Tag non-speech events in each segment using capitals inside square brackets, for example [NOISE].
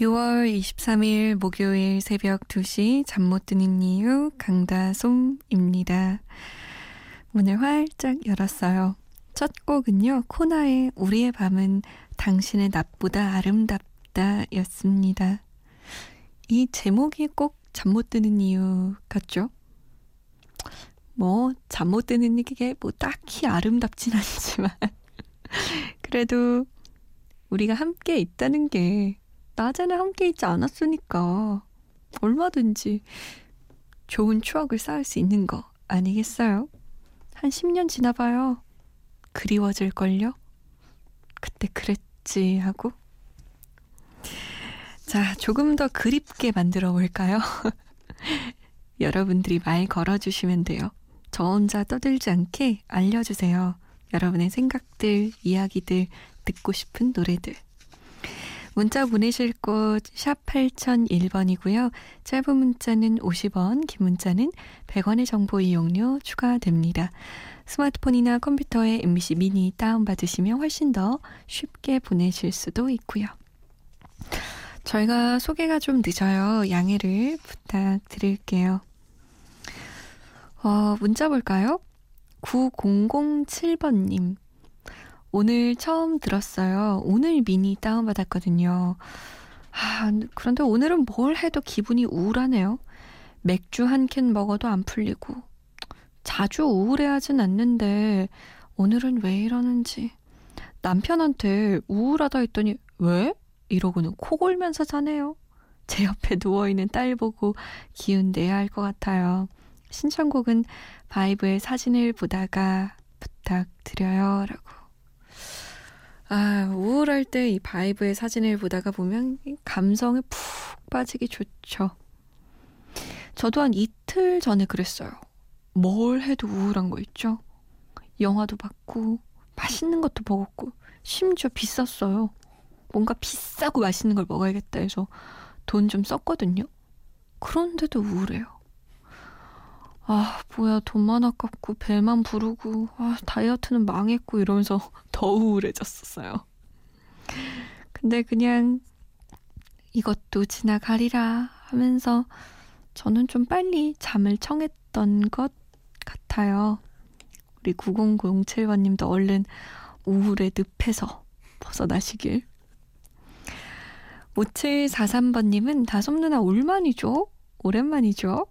(6월 23일) 목요일 새벽 (2시) 잠 못 드는 이유 강다솜입니다. 문을 활짝 열었어요. 첫 곡은요, 코나의 우리의 밤은 당신의 낮보다 아름답다 였습니다. 이 제목이 꼭 잠 못 드는 이유 같죠? 뭐, 잠 못 드는 이게 뭐 딱히 아름답진 않지만, [LAUGHS] 그래도 우리가 함께 있다는 게 낮에는 함께 있지 않았으니까 얼마든지 좋은 추억을 쌓을 수 있는 거 아니겠어요? 한 10년 지나봐요. 그리워질걸요? 그때 그랬지 하고. 자, 조금 더 그립게 만들어 볼까요? [LAUGHS] 여러분들이 말 걸어주시면 돼요. 저 혼자 떠들지 않게 알려주세요. 여러분의 생각들, 이야기들, 듣고 싶은 노래들. 문자 보내실 곳 샵 8001번이고요. 짧은 문자는 50원, 긴 문자는 100원의 정보 이용료 추가됩니다. 스마트폰이나 컴퓨터에 MBC 미니 다운받으시면 훨씬 더 쉽게 보내실 수도 있고요. 저희가 소개가 좀 늦어요. 양해를 부탁드릴게요. 어, 문자 볼까요? 9007번님. 오늘 처음 들었어요. 오늘 미니 다운받았거든요. 아, 그런데 오늘은 뭘 해도 기분이 우울하네요. 맥주 한 캔 먹어도 안 풀리고. 자주 우울해하진 않는데, 오늘은 왜 이러는지. 남편한테 우울하다 했더니, 왜? 이러고는 코 골면서 자네요. 제 옆에 누워있는 딸 보고 기운 내야 할 것 같아요. 신청곡은 바이브의 사진을 보다가 부탁드려요. 라고. 아, 우울할 때 이 바이브의 사진을 보다가 보면 감성에 푹 빠지기 좋죠. 저도 한 이틀 전에 그랬어요. 뭘 해도 우울한 거 있죠? 영화도 봤고, 맛있는 것도 먹었고, 심지어 비쌌어요. 뭔가 비싸고 맛있는 걸 먹어야겠다 해서 돈 좀 썼거든요. 그런데도 우울해요. 아, 뭐야, 돈만 아깝고, 배만 부르고, 아, 다이어트는 망했고, 이러면서 [LAUGHS] 더 우울해졌었어요. 근데 그냥 이것도 지나가리라 하면서 저는 좀 빨리 잠을 청했던 것 같아요. 우리 9007번님도 얼른 우울의 늪에서 벗어나시길. 5743번님은 다솜 누나 올만이죠? 오랜만이죠?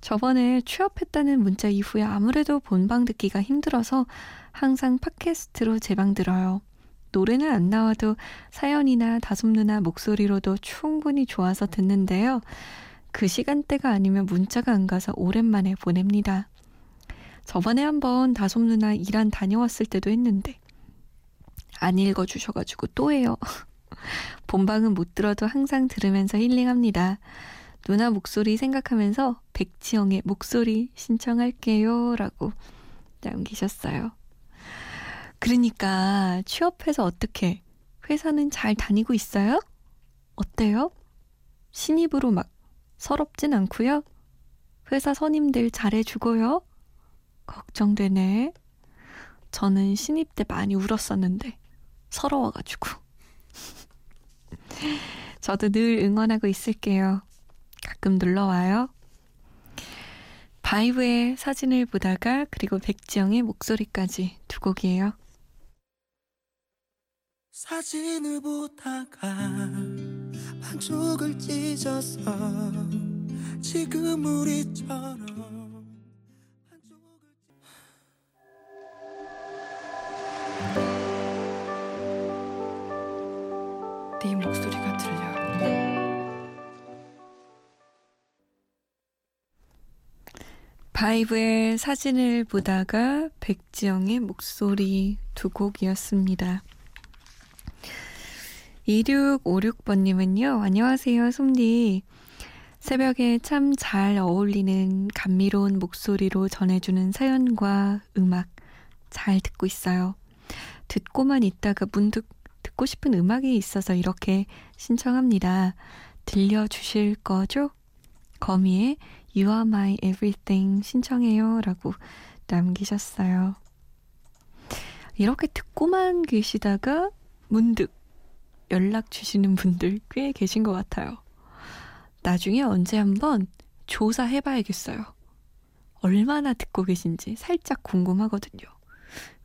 저번에 취업했다는 문자 이후에 아무래도 본방 듣기가 힘들어서 항상 팟캐스트로 재방 들어요. 노래는 안 나와도 사연이나 다솜 누나 목소리로도 충분히 좋아서 듣는데요. 그 시간대가 아니면 문자가 안 가서 오랜만에 보냅니다. 저번에 한번 다솜 누나 일한 다녀왔을 때도 했는데 안 읽어주셔가지고 또 해요. [LAUGHS] 본방은 못 들어도 항상 들으면서 힐링합니다. 누나 목소리 생각하면서 백지영의 목소리 신청할게요. 라고 남기셨어요. 그러니까 취업해서 어떻게 회사는 잘 다니고 있어요? 어때요? 신입으로 막 서럽진 않고요. 회사 선임들 잘해주고요. 걱정되네. 저는 신입 때 많이 울었었는데 서러워가지고. [LAUGHS] 저도 늘 응원하고 있을게요. 가끔 놀러 와요. 바이브의 사진을 보다가 그리고 백지영의 목소리까지 두 곡이에요. 사진을 보다가 반쪽을 찢어서 지금 우리처럼 바이브의 사진을 보다가 백지영의 목소리 두 곡이었습니다. 2656번님은요, 안녕하세요, 솜디. 새벽에 참 잘 어울리는 감미로운 목소리로 전해주는 사연과 음악 잘 듣고 있어요. 듣고만 있다가 문득 듣고 싶은 음악이 있어서 이렇게 신청합니다. 들려주실 거죠? 거미의 You are my everything 신청해요. 라고 남기셨어요. 이렇게 듣고만 계시다가 문득 연락 주시는 분들 꽤 계신 것 같아요. 나중에 언제 한번 조사해 봐야겠어요. 얼마나 듣고 계신지 살짝 궁금하거든요.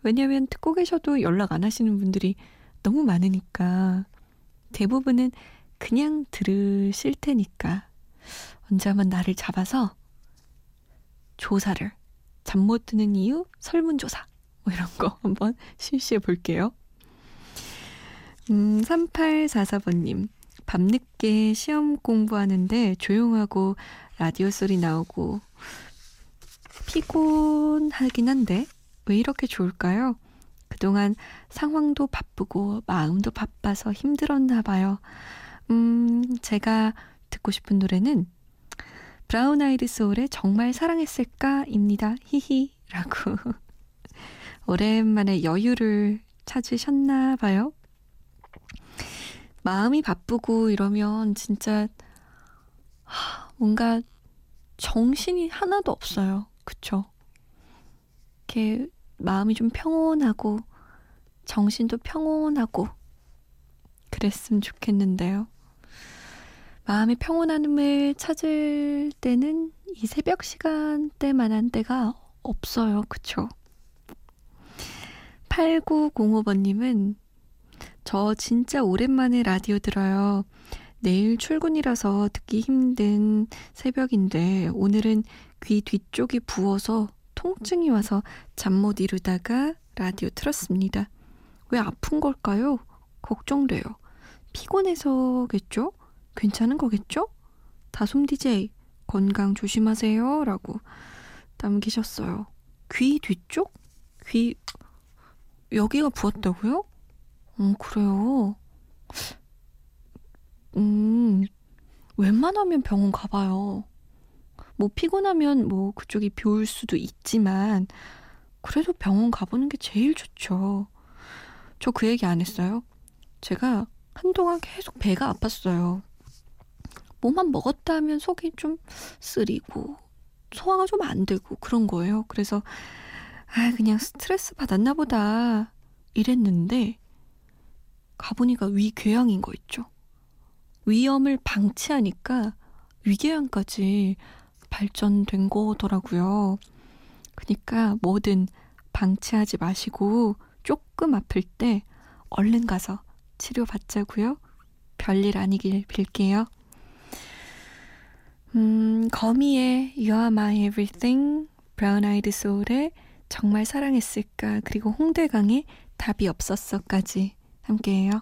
왜냐면 듣고 계셔도 연락 안 하시는 분들이 너무 많으니까 대부분은 그냥 들으실 테니까 언제 한번 나를 잡아서 조사를 잠 못 드는 이유 설문조사 뭐 이런 거 [LAUGHS] 한번 실시해 볼게요. 음, 3844번님. 밤늦게 시험 공부하는데 조용하고 라디오 소리 나오고 피곤하긴 한데 왜 이렇게 좋을까요? 그동안 상황도 바쁘고 마음도 바빠서 힘들었나 봐요. 음, 제가 듣고 싶은 노래는 브라운 아이드 소울의 정말 사랑했을까입니다. 히히. 라고. [LAUGHS] 오랜만에 여유를 찾으셨나 봐요. 마음이 바쁘고 이러면 진짜 뭔가 정신이 하나도 없어요. 그쵸? 이렇게 마음이 좀 평온하고 정신도 평온하고 그랬으면 좋겠는데요. 마음의 평온함을 찾을 때는 이 새벽 시간대만한 때가 없어요. 그쵸? 8905번님은 저 진짜 오랜만에 라디오 들어요. 내일 출근이라서 듣기 힘든 새벽인데 오늘은 귀 뒤쪽이 부어서 통증이 와서 잠 못 이루다가 라디오 틀었습니다. 왜 아픈 걸까요? 걱정돼요. 피곤해서겠죠? 괜찮은 거겠죠? 다솜 DJ 건강 조심하세요. 라고 남기셨어요. 귀 뒤쪽? 귀, 여기가 부었다고요? 음, 그래요. 음, 웬만하면 병원 가봐요. 뭐 피곤하면 뭐 그쪽이 비올 수도 있지만, 그래도 병원 가보는 게 제일 좋죠. 저 그 얘기 안 했어요. 제가 한동안 계속 배가 아팠어요. 뭐만 먹었다 하면 속이 좀 쓰리고, 소화가 좀 안 되고 그런 거예요. 그래서, 아, 그냥 스트레스 받았나 보다. 이랬는데, 가보니까 위궤양인 거 있죠. 위험을 방치하니까 위궤양까지 발전된 거더라고요. 그러니까 뭐든 방치하지 마시고 조금 아플 때 얼른 가서 치료받자고요. 별일 아니길 빌게요. 음, 거미의 You Are My Everything, 브라운 아이드 소울의 정말 사랑했을까, 그리고 홍대강의 답이 없었어까지 함께해요.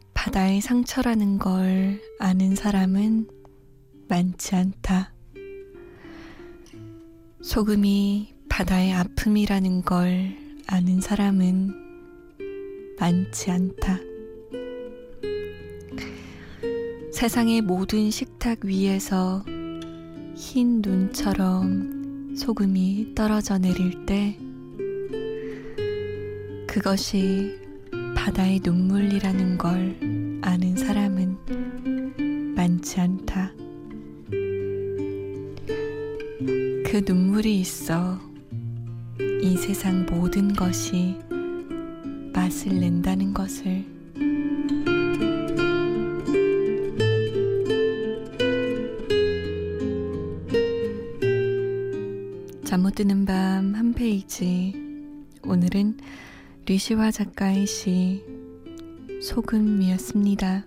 바다의 상처라는 걸 아는 사람은 많지 않다. 소금이 바다의 아픔이라는 걸 아는 사람은 많지 않다. 세상의 모든 식탁 위에서 흰 눈처럼 소금이 떨어져 내릴 때 그것이 바다의 눈물이라는 걸 아는 사람은 많지 않다. 그 눈물이 있어 이 세상 모든 것이 맛을 낸다는 것을. 잠 못 드는 밤 한 페이지. 오늘은 류시화 작가의 시 소금이었습니다.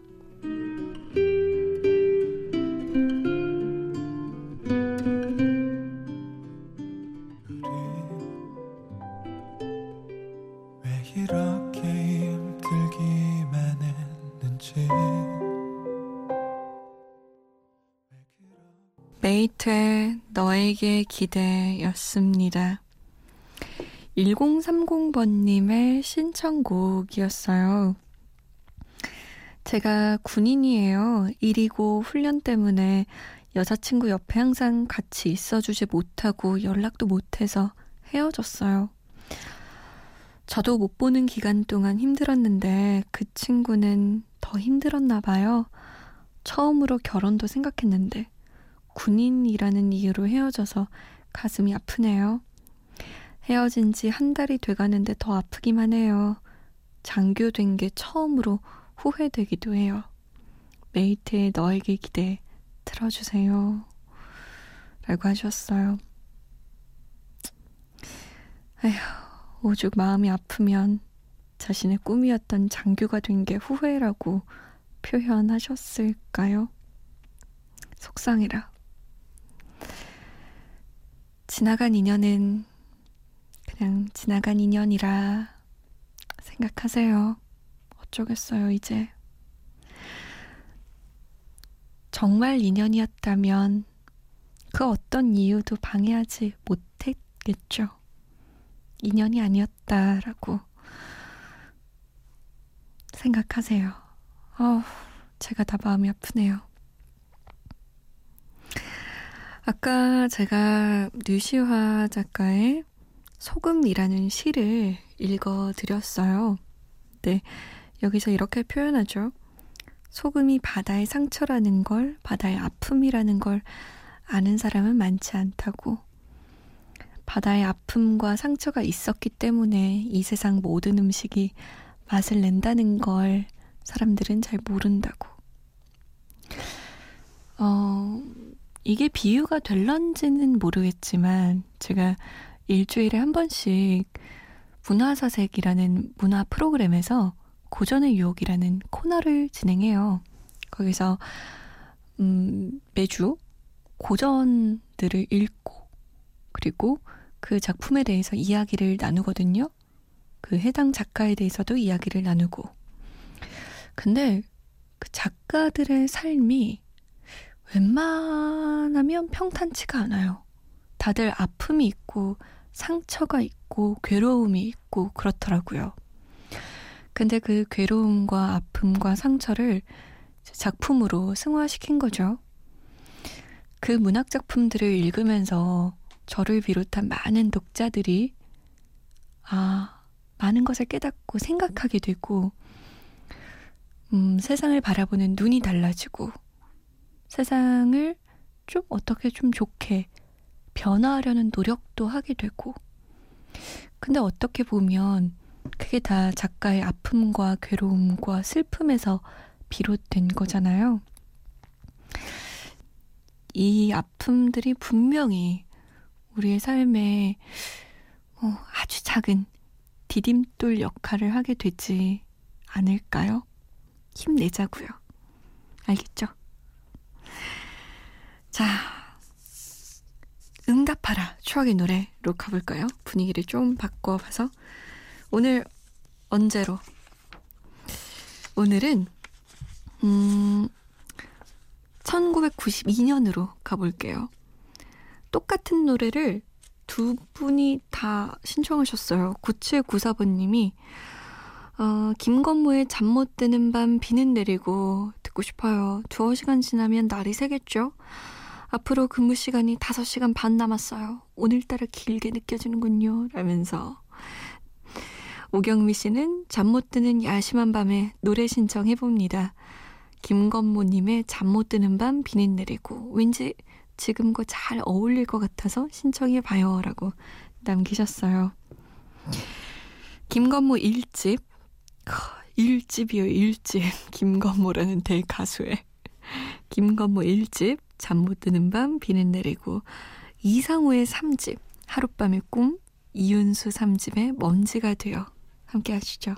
메이트의 너에게 기대였습니다. 1030번님의 신청곡이었어요. 제가 군인이에요. 일이고 훈련 때문에 여자친구 옆에 항상 같이 있어주지 못하고 연락도 못해서 헤어졌어요. 저도 못 보는 기간 동안 힘들었는데 그 친구는 더 힘들었나 봐요. 처음으로 결혼도 생각했는데 군인이라는 이유로 헤어져서 가슴이 아프네요. 헤어진 지 한 달이 돼가는데 더 아프기만 해요. 장교된 게 처음으로 후회되기도 해요. 메이트의 너에게 기대 들어주세요. 라고 하셨어요. 에휴, 오죽 마음이 아프면 자신의 꿈이었던 장교가 된 게 후회라고 표현하셨을까요? 속상해라. 지나간 인연은 그냥 지나간 인연이라 생각하세요. 어쩌겠어요, 이제. 정말 인연이었다면 그 어떤 이유도 방해하지 못했겠죠. 인연이 아니었다라고 생각하세요. 어우, 제가 다 마음이 아프네요. 아까 제가 류시화 작가의 소금이라는 시를 읽어 드렸어요. 네. 여기서 이렇게 표현하죠. 소금이 바다의 상처라는 걸, 바다의 아픔이라는 걸 아는 사람은 많지 않다고. 바다의 아픔과 상처가 있었기 때문에 이 세상 모든 음식이 맛을 낸다는 걸 사람들은 잘 모른다고. 어, 이게 비유가 될런지는 모르겠지만 제가 일주일에 한 번씩 문화사색이라는 문화 프로그램에서 고전의 유혹이라는 코너를 진행해요. 거기서 음, 매주 고전들을 읽고 그리고 그 작품에 대해서 이야기를 나누거든요. 그 해당 작가에 대해서도 이야기를 나누고. 근데 그 작가들의 삶이 웬만하면 평탄치가 않아요. 다들 아픔이 있고 상처가 있고 괴로움이 있고 그렇더라고요. 근데 그 괴로움과 아픔과 상처를 작품으로 승화시킨 거죠. 그 문학 작품들을 읽으면서 저를 비롯한 많은 독자들이 아, 많은 것을 깨닫고 생각하게 되고, 음, 세상을 바라보는 눈이 달라지고, 세상을 좀 어떻게 좀 좋게 변화하려는 노력도 하게 되고. 근데 어떻게 보면 그게 다 작가의 아픔과 괴로움과 슬픔에서 비롯된 거잖아요. 이 아픔들이 분명히 우리의 삶에 어, 아주 작은 디딤돌 역할을 하게 되지 않을까요? 힘내자고요. 알겠죠? 자, 응답하라 추억의 노래로 가볼까요? 분위기를 좀 바꿔봐서 오늘 언제로? 오늘은 음 1992년으로 가볼게요. 똑같은 노래를 두 분이 다 신청하셨어요. 9794번님이 어, 김건모의 잠 못 드는 밤 비는 내리고 듣고 싶어요. 두어 시간 지나면 날이 새겠죠? 앞으로 근무 시간이 5시간 반 남았어요. 오늘따라 길게 느껴지는군요. 라면서. 오경미 씨는 잠 못 드는 야심한 밤에 노래 신청해 봅니다. 김건모님의 잠 못 드는 밤 비는 내리고 왠지 지금과 잘 어울릴 것 같아서 신청해 봐요. 라고 남기셨어요. 김건모 1집. 1집이요, 1집. 김건모라는 대가수의. 김건모 1집. 잠 못 드는 밤, 비는 내리고. 이상우의 3집. 하룻밤의 꿈. 이윤수 3집의 먼지가 되어. 함께 하시죠.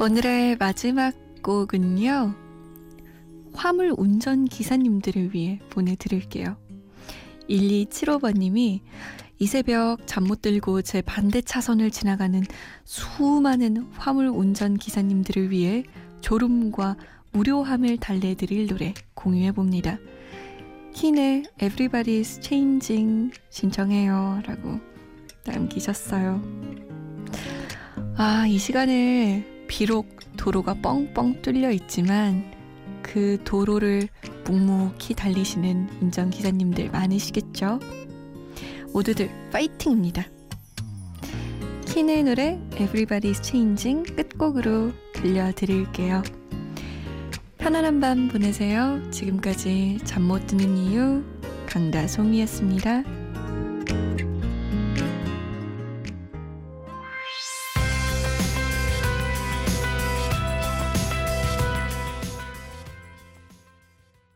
오늘의 마지막 곡은요. 화물 운전 기사님들을 위해 보내드릴게요. 1275번님이 이 새벽 잠 못 들고 제 반대 차선을 지나가는 수많은 화물 운전 기사님들을 위해 졸음과 무료함을 달래드릴 노래 공유해 봅니다. 킨의 Everybody's Changing 신청해요 라고 남기셨어요. 아, 이 시간을 비록 도로가 뻥뻥 뚫려 있지만 그 도로를 묵묵히 달리시는 운전기사님들 많으시겠죠? 모두들 파이팅입니다. 키의 노래 Everybody's Changing 끝곡으로 들려드릴게요. 편안한 밤 보내세요. 지금까지 잠 못 드는 이유 강다솜이었습니다.